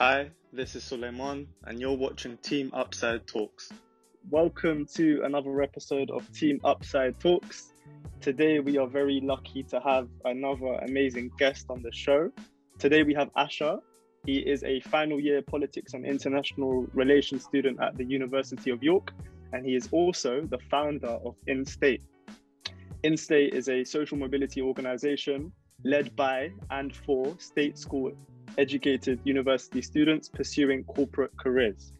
Hi, this is Suleiman, and you're watching Team Upside Talks. Welcome to another episode of Team Upside Talks. Today, we are very lucky to have another amazing guest on the show. Today, we have Asher. He is a final year politics and international relations student at the University of York, and he is also the founder of InState. InState is a social mobility organization led by and for state school educated university students pursuing corporate careers.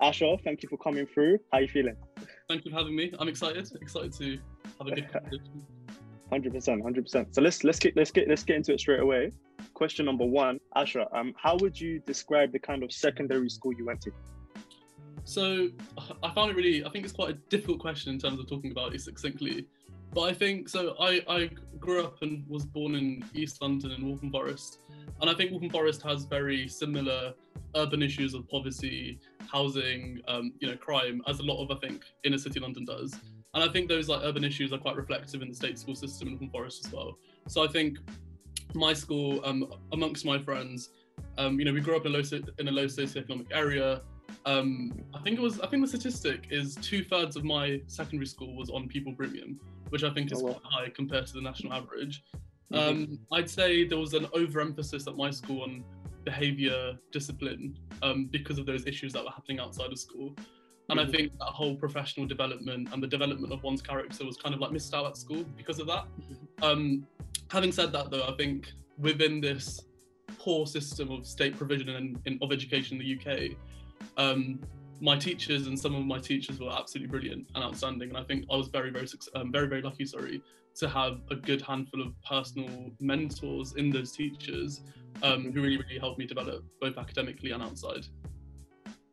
Asher, thank you for coming through. How are you feeling? Thank you for having me. I'm excited. Excited to have a good conversation. Hundred percent, hundred percent. So let's let's get let's get let's get into it straight away. Question number one, Asher, um, how would you describe the kind of secondary school you went to? So I found it really. I think it's quite a difficult question in terms of talking about it succinctly. But I think so. I, I grew up and was born in East London in Waltham Forest, and I think Waltham Forest has very similar urban issues of poverty, housing, um, you know, crime, as a lot of I think inner city London does. And I think those like urban issues are quite reflective in the state school system in Waltham Forest as well. So I think my school, um, amongst my friends, um, you know, we grew up in a low in a low socioeconomic area. Um, I think it was. I think the statistic is two thirds of my secondary school was on pupil premium, which I think is oh, quite high compared to the national average. Mm-hmm. Um, I'd say there was an overemphasis at my school on behaviour discipline um, because of those issues that were happening outside of school. And mm-hmm. I think that whole professional development and the development of one's character was kind of like missed out at school because of that. Mm-hmm. Um, having said that, though, I think within this poor system of state provision and in, of education in the UK, um, my teachers and some of my teachers were absolutely brilliant and outstanding. And I think I was very, very, um, very, very lucky. Sorry, to have a good handful of personal mentors in those teachers um, who really, really helped me develop both academically and outside.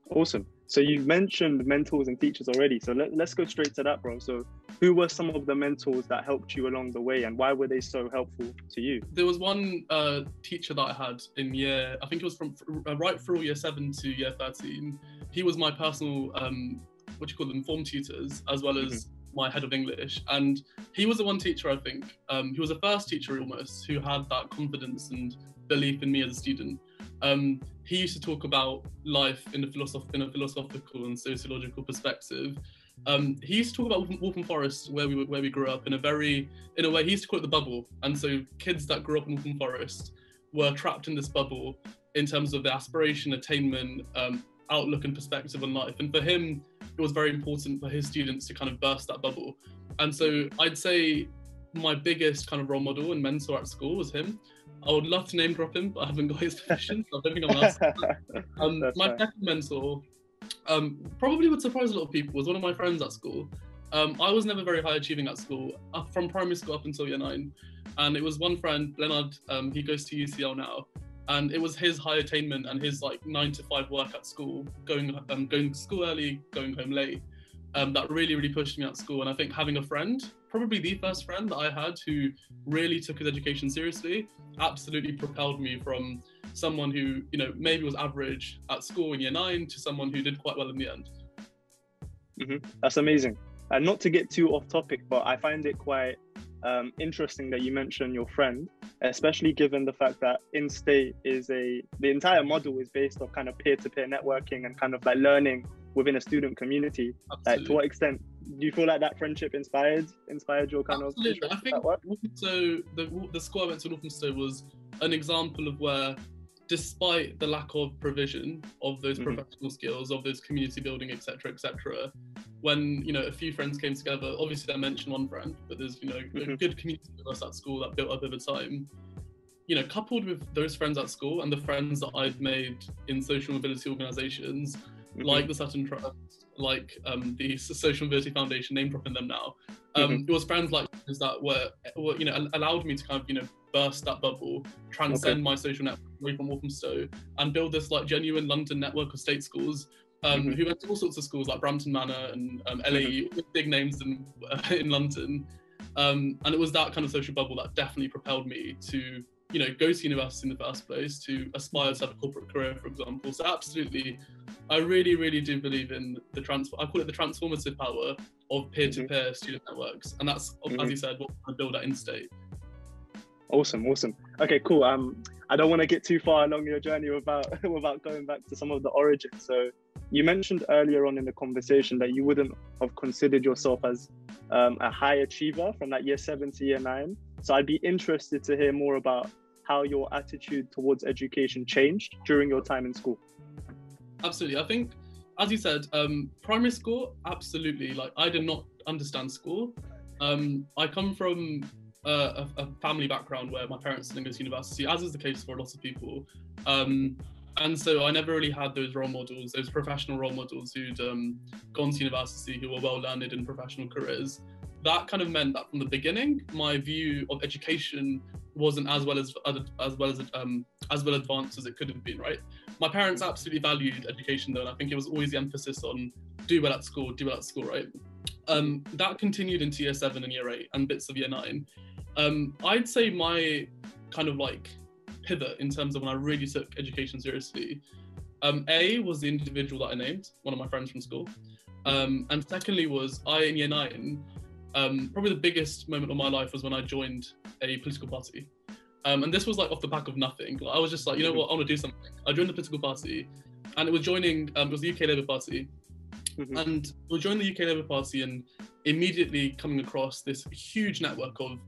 Awesome. So you've mentioned mentors and teachers already. So let, let's go straight to that, bro. So who were some of the mentors that helped you along the way and why were they so helpful to you? There was one uh, teacher that I had in year, I think it was from uh, right through year seven to year 13. He was my personal, um, what do you call them, form tutors, as well as mm-hmm. my head of English. And he was the one teacher, I think, um, he was the first teacher almost who had that confidence and belief in me as a student. Um, he used to talk about life in a, philosoph- in a philosophical and sociological perspective. Um, he used to talk about Waltham Forest, where we where we grew up, in a very, in a way, he used to call it the bubble. And so, kids that grew up in Waltham Forest were trapped in this bubble in terms of their aspiration, attainment, um, outlook, and perspective on life. And for him, it was very important for his students to kind of burst that bubble. And so, I'd say my biggest kind of role model and mentor at school was him. I would love to name drop him, but I haven't got his permission, so I don't think I'm allowed. Um, my second mentor um, probably would surprise a lot of people was one of my friends at school. Um, I was never very high achieving at school, uh, from primary school up until year nine. And it was one friend, Leonard, um, he goes to UCL now. And it was his high attainment and his like nine to five work at school, going um, going to school early, going home late, um, that really, really pushed me at school. And I think having a friend, probably the first friend that I had who really took his education seriously, absolutely propelled me from someone who, you know, maybe was average at school in year nine to someone who did quite well in the end. Mm-hmm. That's amazing. And not to get too off topic, but I find it quite um, interesting that you mentioned your friend, especially given the fact that InState is a the entire model is based on kind of peer-to-peer networking and kind of like learning within a student community. Like, to what extent do you feel like that friendship inspired inspired your kind Absolutely. of? I think so. The the school I went to Walthamstow was an example of where despite the lack of provision of those mm-hmm. professional skills, of those community building, etc., etc., when you know a few friends came together, obviously I mentioned one friend, but there's you know mm-hmm. a good community of us at school that built up over time. You know, coupled with those friends at school and the friends that I've made in social mobility organisations, mm-hmm. like the Sutton Trust, like um, the Social Mobility Foundation, name dropping them now. Um, mm-hmm. It was friends like that were, were, you know, allowed me to kind of, you know, burst that bubble, transcend okay. my social network away from Walthamstow, and build this like genuine London network of state schools. Um, mm-hmm. Who went to all sorts of schools like Brampton Manor and um, LAE, mm-hmm. big names in uh, in London, um, and it was that kind of social bubble that definitely propelled me to you know go to university in the first place to aspire to have a corporate career for example so absolutely i really really do believe in the transfer i call it the transformative power of peer-to-peer mm-hmm. student networks and that's mm-hmm. as you said what i build at InState Awesome, awesome. Okay, cool. Um, I don't want to get too far along your journey without without going back to some of the origins. So, you mentioned earlier on in the conversation that you wouldn't have considered yourself as um, a high achiever from that year seven to year nine. So, I'd be interested to hear more about how your attitude towards education changed during your time in school. Absolutely, I think, as you said, um, primary school, absolutely. Like, I did not understand school. Um, I come from a, a, family background where my parents didn't go to university, as is the case for a lot of people. Um, and so I never really had those role models, those professional role models who'd um, gone to university, who were well learned in professional careers. That kind of meant that from the beginning, my view of education wasn't as well as as well as um, as well advanced as it could have been. Right, my parents absolutely valued education though, and I think it was always the emphasis on do well at school, do well at school. Right, um, that continued into year seven and year eight and bits of year nine. Um, I'd say my kind of like pivot in terms of when I really took education seriously. Um, a was the individual that I named, one of my friends from school. Um, and secondly was I in year nine, um, probably the biggest moment of my life was when I joined a political party. Um, and this was like off the back of nothing. I was just like, you know what, I want to do something. I joined the political party and it was joining, um, it was the UK Labour Party. Mm-hmm. And we joined the UK Labour Party and immediately coming across this huge network of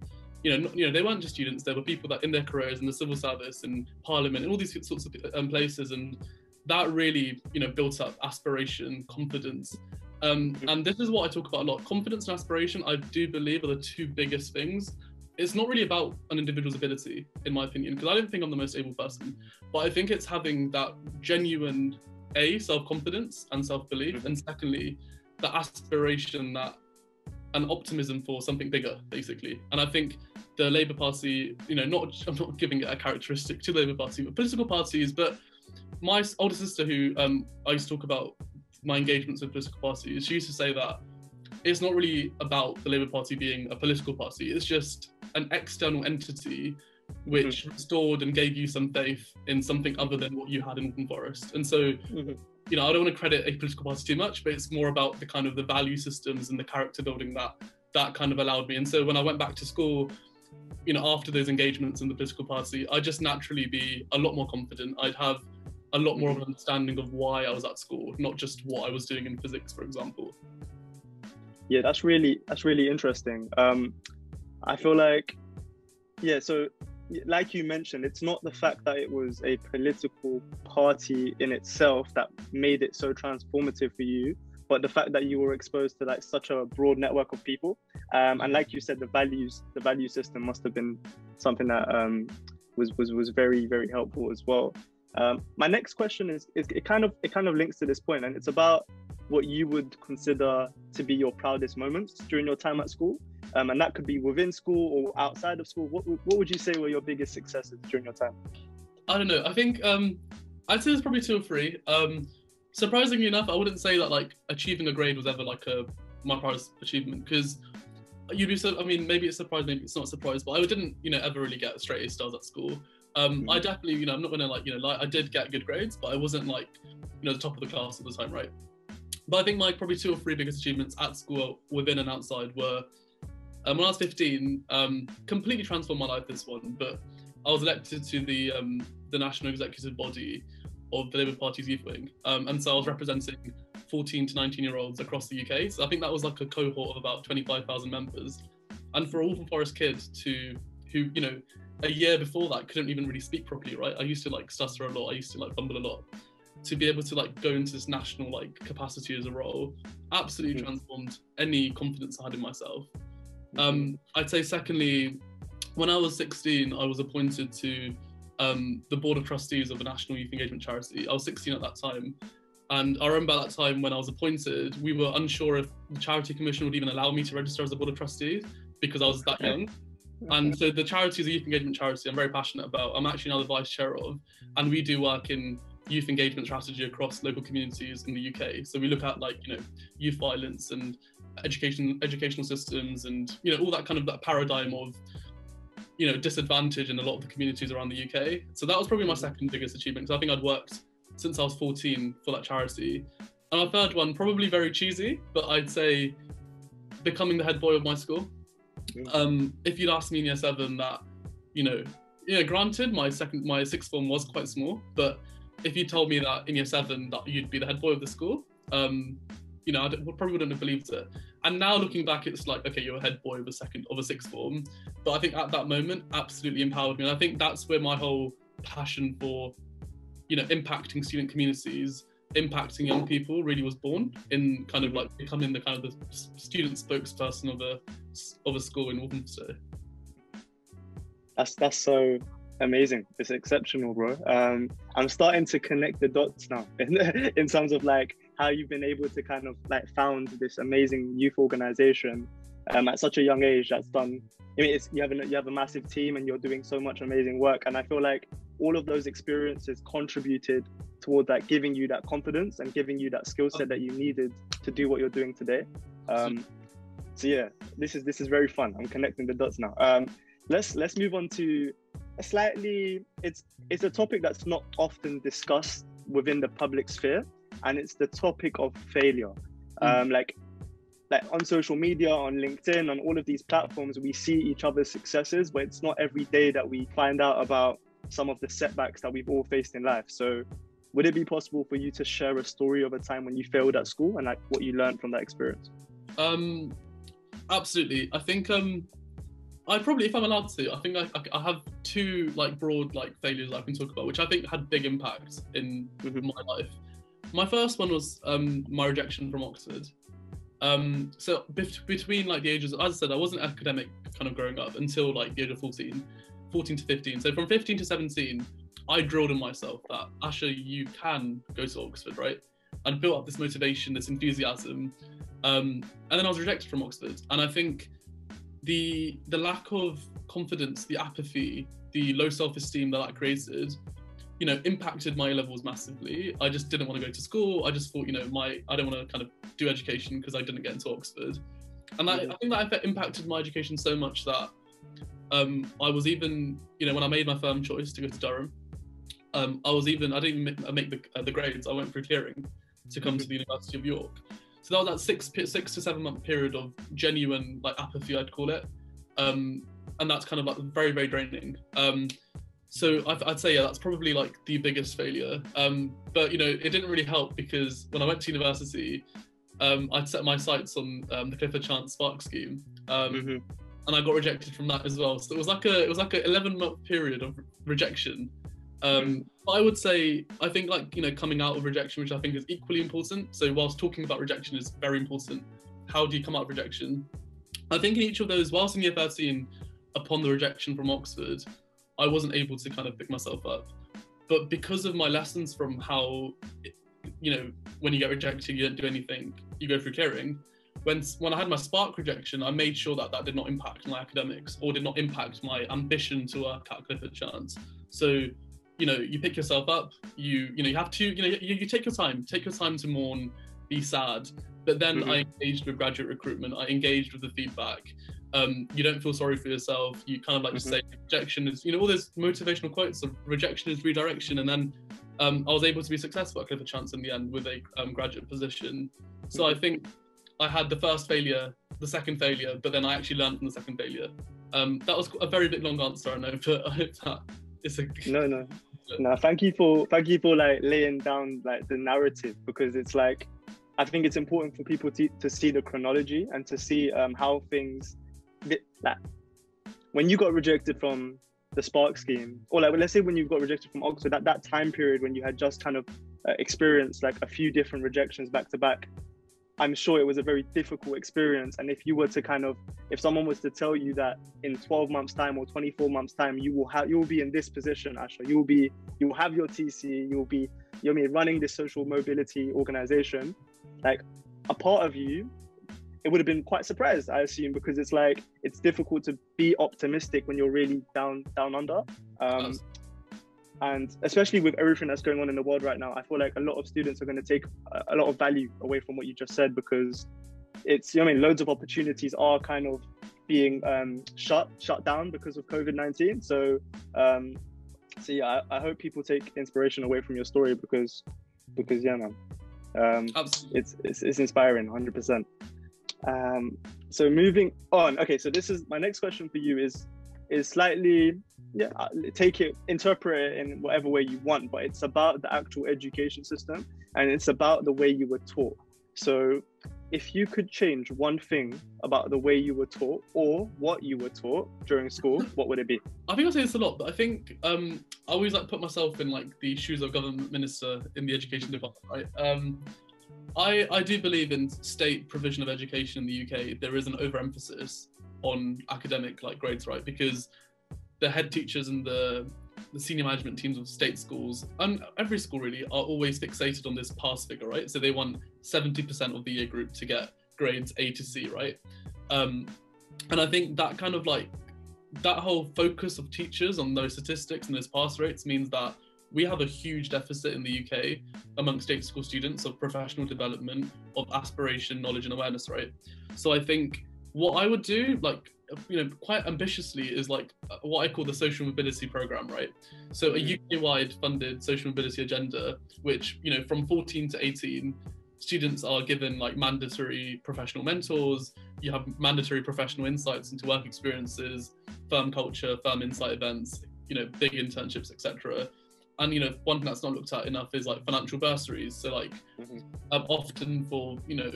you know, you know, they weren't just students. There were people that in their careers in the civil service and parliament and all these sorts of um, places, and that really, you know, built up aspiration, confidence. Um, mm-hmm. and this is what I talk about a lot. Confidence and aspiration, I do believe, are the two biggest things. It's not really about an individual's ability, in my opinion, because I don't think I'm the most able person, but I think it's having that genuine a self-confidence and self-belief, mm-hmm. and secondly, the aspiration that an optimism for something bigger, basically. And I think the Labour Party, you know, not I'm not giving it a characteristic to the Labour Party, but political parties. But my older sister, who um, I used to talk about my engagements with political parties, she used to say that it's not really about the Labour Party being a political party. It's just an external entity which mm-hmm. restored and gave you some faith in something other than what you had in Forest. And so, mm-hmm. you know, I don't want to credit a political party too much, but it's more about the kind of the value systems and the character building that that kind of allowed me. And so when I went back to school, you know, after those engagements in the political party, I'd just naturally be a lot more confident. I'd have a lot more of an understanding of why I was at school, not just what I was doing in physics, for example. Yeah, that's really that's really interesting. Um, I feel like, yeah. So like you mentioned, it's not the fact that it was a political party in itself that made it so transformative for you, but the fact that you were exposed to like such a broad network of people. Um, and like you said, the values, the value system must have been something that um, was was was very very helpful as well. Um, my next question is, is it kind of it kind of links to this point, and it's about what you would consider to be your proudest moments during your time at school. Um, and that could be within school or outside of school. What, what would you say were your biggest successes during your time? I don't know. I think um, I'd say there's probably two or three. Um, surprisingly enough, I wouldn't say that like achieving a grade was ever like a my proudest achievement because you'd be so. I mean, maybe it's surprised, maybe it's not surprised, but I didn't, you know, ever really get straight A stars at school. Um, mm-hmm. I definitely, you know, I'm not gonna like, you know, like I did get good grades, but I wasn't like, you know, the top of the class at the time, right? But I think my probably two or three biggest achievements at school, within and outside, were um, when I was 15, um, completely transformed my life. This one, but I was elected to the um, the national executive body of the Labour Party's youth wing, um, and so I was representing 14 to 19 year olds across the UK. So I think that was like a cohort of about 25,000 members, and for a Waltham Forest kid to who you know a year before that couldn't even really speak properly, right? I used to like stutter a lot. I used to like fumble a lot to be able to like go into this national like capacity as a role absolutely mm-hmm. transformed any confidence I had in myself. Mm-hmm. Um, I'd say secondly, when I was 16, I was appointed to um, the board of trustees of a National Youth Engagement Charity. I was 16 at that time. And I remember at that time when I was appointed, we were unsure if the Charity Commission would even allow me to register as a board of trustees because I was that young. And so the charity is a youth engagement charity I'm very passionate about. I'm actually now the vice chair of, and we do work in youth engagement strategy across local communities in the UK. So we look at like you know youth violence and education educational systems and you know all that kind of that paradigm of you know disadvantage in a lot of the communities around the UK. So that was probably my second biggest achievement because I think I'd worked since I was 14 for that charity. And our third one, probably very cheesy, but I'd say becoming the head boy of my school. Mm. Um, if you'd asked me in year seven that you know, yeah, granted, my second, my sixth form was quite small, but if you told me that in year seven that you'd be the head boy of the school, um, you know, I probably wouldn't have believed it. And now looking back, it's like, okay, you're a head boy of a second of a sixth form, but I think at that moment, absolutely empowered me, and I think that's where my whole passion for, you know, impacting student communities, impacting young people, really was born in kind of like becoming the kind of the student spokesperson of a of a school in Walthamstow. That's that's so amazing. It's exceptional, bro. Um, I'm starting to connect the dots now in, in terms of like how you've been able to kind of like found this amazing youth organization um, at such a young age that's done. I mean, you have a, you have a massive team and you're doing so much amazing work, and I feel like all of those experiences contributed toward that giving you that confidence and giving you that skill set that you needed to do what you're doing today. Um, so yeah, this is this is very fun. I'm connecting the dots now. Um, let's let's move on to slightly it's it's a topic that's not often discussed within the public sphere and it's the topic of failure. Mm. um, like like on social media on linkedin on all of these platforms we see each other's successes but it's not every day that we find out about some of the setbacks that we've all faced in life. So would it be possible for you to share a story of a time when you failed at school and like what you learned from that experience? Um absolutely. I think um I probably, if I'm allowed to, I think I, I, have two like broad like failures I can talk about, which I think had big impact in mm-hmm. my life. My first one was um, my rejection from Oxford. Um, so between like the ages, as I said, I wasn't academic kind of growing up until like the age of 14, 14 to 15. So from 15 to 17, I drilled in myself that Asher, you can go to Oxford, right? And built up this motivation, this enthusiasm. Um, and then I was rejected from Oxford, and I think the the lack of confidence, the apathy, the low self-esteem that that created, you know, impacted my levels massively. I just didn't want to go to school. I just thought, you know, my I don't want to kind of do education because I didn't get into Oxford, and that, I think that impacted my education so much that um, I was even, you know, when I made my firm choice to go to Durham, um, I was even I didn't make, make the, uh, the grades. I went through clearing to come to the University of York. So that was that six six to seven month period of genuine like apathy, I'd call it, um, and that's kind of like very very draining. Um, so I'd, I'd, say yeah, that's probably like the biggest failure. Um, but you know, it didn't really help because when I went to university, um, I'd set my sights on um, the Clifford Chance Spark scheme, um, mm-hmm. and I got rejected from that as well. So it was like a it was like an eleven month period of rejection. Um, but I would say, I think like, you know, coming out of rejection, which I think is equally important. So whilst talking about rejection is very important, how do you come out of rejection? I think in each of those, whilst in year 13, upon the rejection from Oxford, I wasn't able to kind of pick myself up. But because of my lessons from how, you know, when you get rejected, you don't do anything, you go through clearing. When, when I had my Spark rejection, I made sure that that did not impact my academics or did not impact my ambition to work at Clifford Chance. So you know you pick yourself up you you know you have to you know you, you take your time take your time to mourn be sad but then mm-hmm. i engaged with graduate recruitment i engaged with the feedback um, you don't feel sorry for yourself you kind of like mm-hmm. say rejection is you know all those motivational quotes of rejection is redirection and then um, i was able to be successful at Clifford Chance in the end with a um, graduate position so mm-hmm. i think i had the first failure the second failure but then i actually learned from the second failure um, that was a very bit long answer i know but i hope that it's a no no no thank you for thank you for like laying down like the narrative because it's like i think it's important for people to, to see the chronology and to see um, how things like when you got rejected from the spark scheme or like let's say when you got rejected from oxford that that time period when you had just kind of uh, experienced like a few different rejections back to back I'm sure it was a very difficult experience. And if you were to kind of, if someone was to tell you that in 12 months' time or 24 months' time, you will have, you will be in this position, Asher. You will be, you will have your TC. You will be, you know, I mean, running this social mobility organization. Like a part of you, it would have been quite surprised, I assume, because it's like it's difficult to be optimistic when you're really down, down under. Um, and especially with everything that's going on in the world right now i feel like a lot of students are going to take a lot of value away from what you just said because it's you know i mean loads of opportunities are kind of being um, shut shut down because of covid-19 so um so yeah I, I, hope people take inspiration away from your story because because yeah man um it's, it's it's inspiring 100 um so moving on. Okay so this is my next question for you is is slightly yeah uh, take it interpret it in whatever way you want but it's about the actual education system and it's about the way you were taught so if you could change one thing about the way you were taught or what you were taught during school what would it be I think I say this a lot, but I think um, I always like put myself in like the shoes of government minister in the education department, right? Um, I I do believe in state provision of education in the UK. There is an overemphasis on academic like grades, right? Because the head teachers and the the senior management teams of state schools and every school really are always fixated on this pass figure, right? So they want 70% of the year group to get grades A to C, right? Um, and I think that kind of like that whole focus of teachers on those statistics and those pass rates means that we have a huge deficit in the UK among state school students of professional development, of aspiration, knowledge, and awareness, right? So I think what I would do, like, you know, quite ambitiously, is like what I call the social mobility program, right? So a UK wide funded social mobility agenda, which, you know, from 14 to 18, students are given like mandatory professional mentors, you have mandatory professional insights into work experiences, firm culture, firm insight events, you know, big internships, etc. And you know, one thing that's not looked at enough is like financial bursaries. So like, Mhm. um, often for you know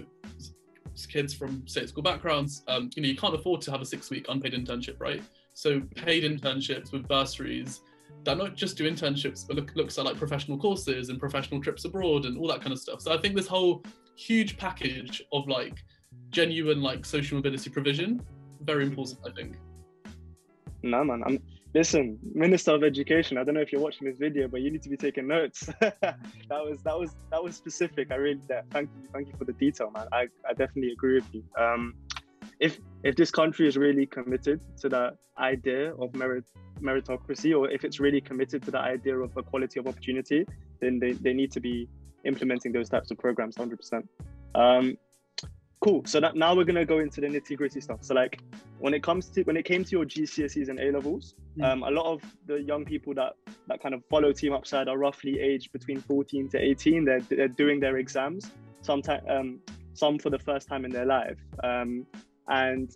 kids from state school backgrounds, um, you know, you can't afford to have a six-week unpaid internship, right? So paid internships with bursaries that not just do internships, but look, looks at like professional courses and professional trips abroad and all that kind of stuff. So I think this whole huge package of like genuine like social mobility provision, very important, I think. No, man. I'm listen, Minister of Education. I don't know if you're watching this video, but you need to be taking notes. that was that was that was specific. I really that thank you, thank you for the detail, man. I, I definitely agree with you. Um, if if this country is really committed to that idea of merit meritocracy, or if it's really committed to the idea of equality of opportunity, then they, they need to be implementing those types of programs 100%. Um, cool. So that now we're gonna go into the nitty gritty stuff. So like when it comes to when it came to your GCSEs and A levels, Mm. um, a lot of the young people that that kind of follow Team Upside are roughly aged between 14 to 18. They're they're doing their exams, sometimes um, some for the first time in their life, um, and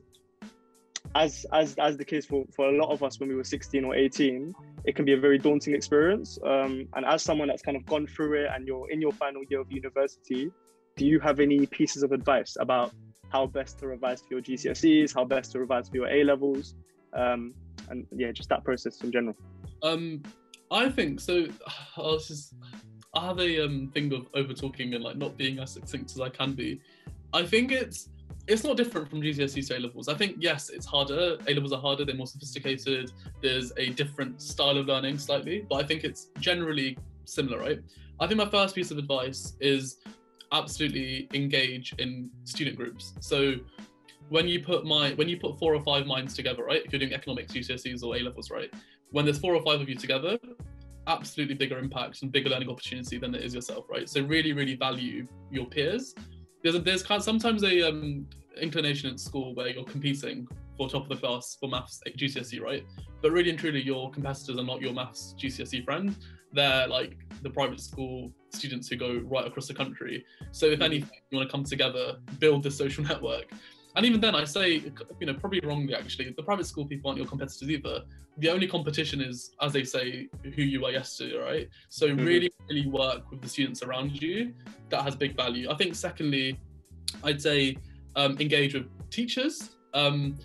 as as as the case for for a lot of us when we were 16 or 18 it can be a very daunting experience um, and as someone that's kind of gone through it and you're in your final year of university do you have any pieces of advice about how best to revise for your GCSEs, how best to revise for your A levels, um, and yeah, just that process in general. Um, I think so. I was just, I have a um thing of over talking and like not being as succinct as I can be. I think it's it's not different from GCSE to A levels. I think yes, it's harder. A levels are harder. They're more sophisticated. There's a different style of learning slightly, but I think it's generally similar, right? I think my first piece of advice is absolutely engage in student groups. So when you put my when you put four or five minds together, right? If you're doing economics, GCSEs or A levels, right? When there's four or five of you together, absolutely bigger impact and bigger learning opportunity than it is yourself, right? So really, really value your peers. There's a, there's kind of sometimes a um, inclination at school where you're competing for top of the class for maths GCSE, right? But really and truly, your competitors are not your maths GCSE friend. They're like the private school students who go right across the country. So if anything, you want to come together, build this social network. And even then, I say, you know, probably wrongly actually, the private school people aren't your competitors either. The only competition is, as they say, who you were yesterday, right? So Mhm. really, really work with the students around you. That has big value. I think secondly, I'd say um, engage with teachers. Um,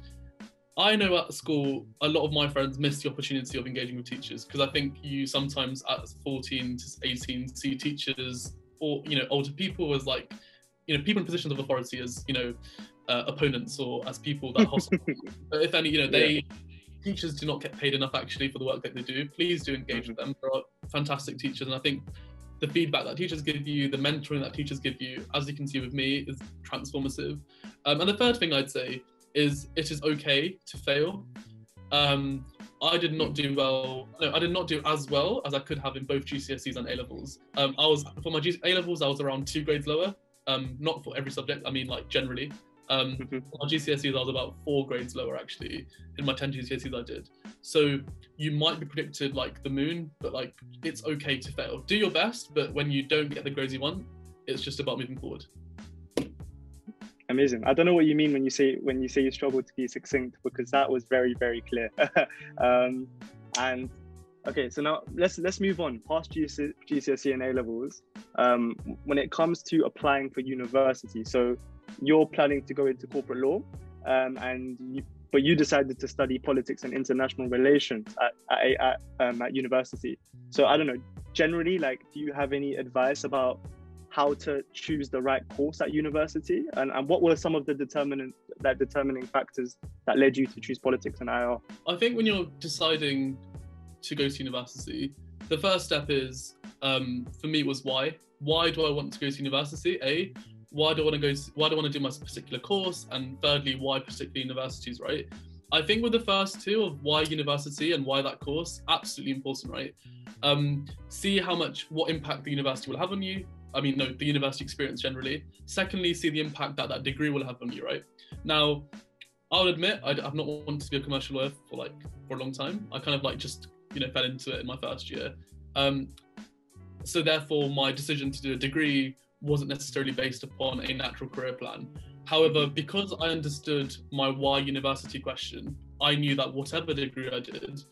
I know at school, a lot of my friends miss the opportunity of engaging with teachers because I think you sometimes at 14 to 18 see teachers or you know older people as like you know people in positions of authority as you know uh, opponents or as people that hostile. But if any, you know they teachers do not get paid enough actually for the work that they do. Please do engage with them. There are fantastic teachers, and I think the feedback that teachers give you, the mentoring that teachers give you, as you can see with me, is transformative. Um, and the third thing I'd say is it is okay to fail. Um, I did not do well. No, I did not do as well as I could have in both GCSEs and A levels. Um, I was for my G- A levels, I was around two grades lower. Um, not for every subject. I mean, like generally. Um, Mhm. my GCSEs, I was about four grades lower actually in my 10 GCSEs I did. So you might be predicted like the moon, but like it's okay to fail. Do your best, but when you don't get the grades you want, it's just about moving forward. Amazing. I don't know what you mean when you say when you say you struggle to be succinct because that was very very clear. um, and okay, so now let's let's move on past GC, GCSE and A levels. Um, when it comes to applying for university, so you're planning to go into corporate law, um, and you, but you decided to study politics and international relations at at, at, um, at university. So I don't know. Generally, like, do you have any advice about how to choose the right course at university and, and what were some of the determinant that determining factors that led you to choose politics and IR? I think when you're deciding to go to university, the first step is um, for me was why. Why do I want to go to university? A, why do I want to go? To, why do I want to do my particular course? And thirdly, why particular universities? Right. I think with the first two of why university and why that course, absolutely important, right? Um, see how much, what impact the university will have on you. I mean, no, the university experience generally. Secondly, see the impact that that degree will have on you, right? Now, I'll admit I, have not wanted to be a commercial lawyer for like for a long time. I kind of like just you know fell into it in my first year. Um, so therefore, my decision to do a degree wasn't necessarily based upon a natural career plan. However, because I understood my why university question, I knew that whatever degree I did,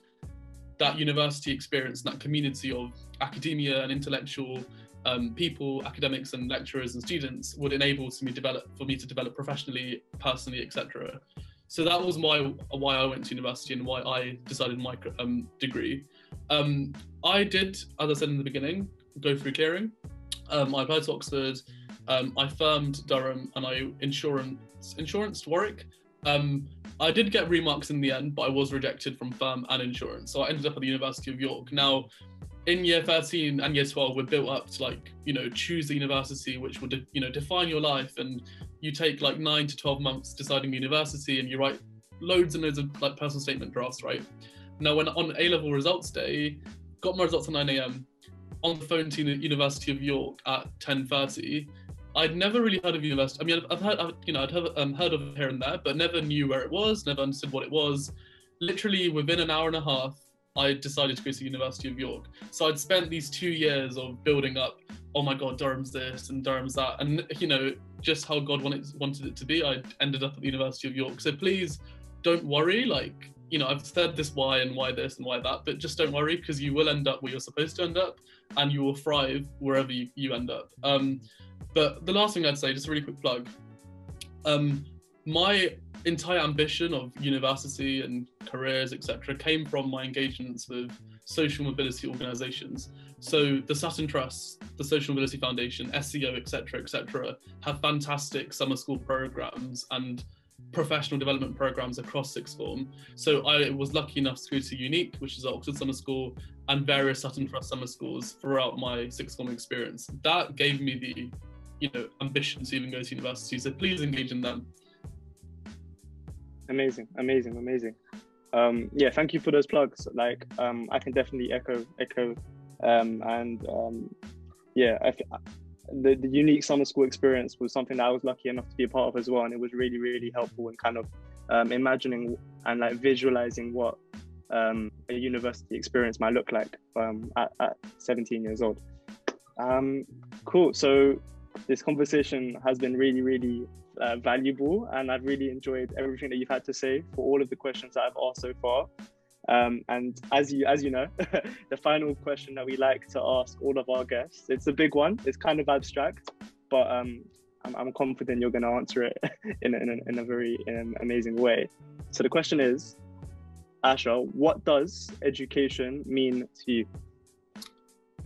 that university experience, that community of academia and intellectual um, people, academics and lecturers and students would enable to me develop for me to develop professionally, personally, etc. So that was why why I went to university and why I decided my um, degree. Um, I did, as I said in the beginning, go through clearing. Um, I applied to Oxford. Um, I firmed Durham and I insurance insurance Warwick. Um, I did get remarks in the end, but I was rejected from firm and insurance. So I ended up at the University of York. Now, in year 13 and year 12 we're built up to like you know choose the university which would you know define your life and you take like 9 to 12 months deciding the university and you write loads and loads of like personal statement drafts right now when on a level results day got my results at 9 a.m on the phone to the university of york at 10.30 I'd never really heard of university. I mean, I've heard, I've, you know, I'd have, um, heard of here and there, but never knew where it was, never understood what it was. Literally within an hour and a half, I decided to go to the University of York. So I'd spent these two years of building up, oh my God, Durham's this and Durham's that. And, you know, just how God wanted, wanted it to be, I ended up at the University of York. So please don't worry. Like, you know, I've said this why and why this and why that, but just don't worry because you will end up where you're supposed to end up and you will thrive wherever you, you end up. Um, but the last thing I'd say, just a really quick plug. Um, my entire ambition of university and careers, etc., came from my engagements with social mobility organisations. So the Sutton Trust, the Social Mobility Foundation, SEO, etc., etc., have fantastic summer school programs and professional development programs across sixth form. So I was lucky enough to go to UNIQ, which is Oxford Summer School, and various Sutton Trust summer schools throughout my sixth form experience. That gave me the, you know, ambition to even go to university. So please engage in them amazing, amazing, amazing. Um, yeah, thank you for those plugs. Like, um, I can definitely echo, echo, um, and um, yeah, I, the the UNIQ summer school experience was something that I was lucky enough to be a part of as well, and it was really, really helpful in kind of um, imagining and like visualizing what um, a university experience might look like um, at, at 17 years old. Um, cool. So this conversation has been really, really uh, valuable, and I've really enjoyed everything that you've had to say for all of the questions that I've asked so far. Um, and as you as you know, the final question that we like to ask all of our guests, it's a big one. It's kind of abstract, but um, I'm, I'm, confident you're going to answer it in a, in, a, in a very in an amazing way. So the question is, Asher, what does education mean to you?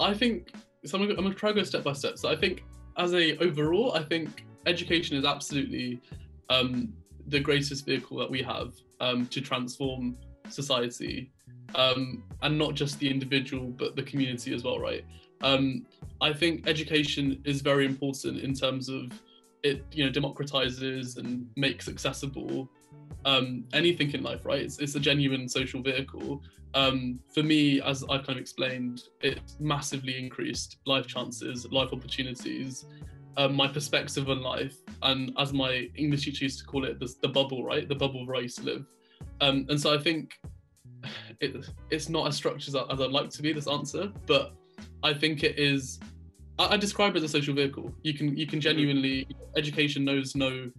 I think so. I'm going to try to go step by step. So I think, as a overall, I think education is absolutely um, the greatest vehicle that we have um, to transform society um, and not just the individual but the community as well right? Um, i think education is very important in terms of it you know democratizes and makes accessible um, anything in life right? It's, it's a genuine social vehicle. Um, for me as i've kind of explained it massively increased life chances life opportunities um, my perspective on life, and as my English teacher used to call it, the, the bubble, right? The bubble where I used to live. Um, and so I think it, it's not as structured as I'd like to be. This answer, but I think it is. I, I describe it as a social vehicle. You can you can mm-hmm. genuinely education knows no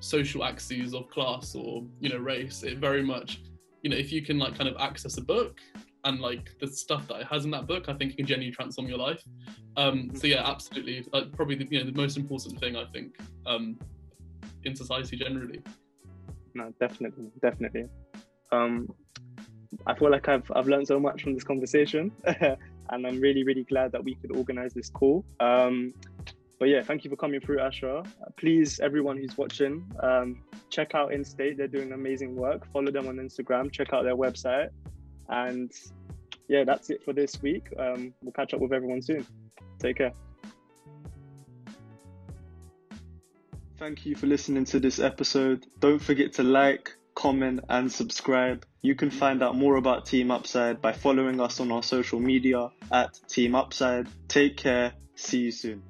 social axes of class or you know race. It very much, you know, if you can like kind of access a book and like the stuff that it has in that book, I think it can genuinely transform your life. Um, so yeah, absolutely, like probably the, you know the most important thing I think um, in society generally. No, definitely, definitely. Um, I feel like I've I've learned so much from this conversation, and I'm really really glad that we could organize this call. Um, but yeah, thank you for coming through, Asher. Please, everyone who's watching, um, check out InState. They're doing amazing work. Follow them on Instagram. Check out their website. And yeah, that's it for this week. Um, we'll catch up with everyone soon. Take care. Thank you for listening to this episode. Don't forget to like, comment, and subscribe. You can find out more about Team Upside by following us on our social media at Team Upside. Take care. See you soon.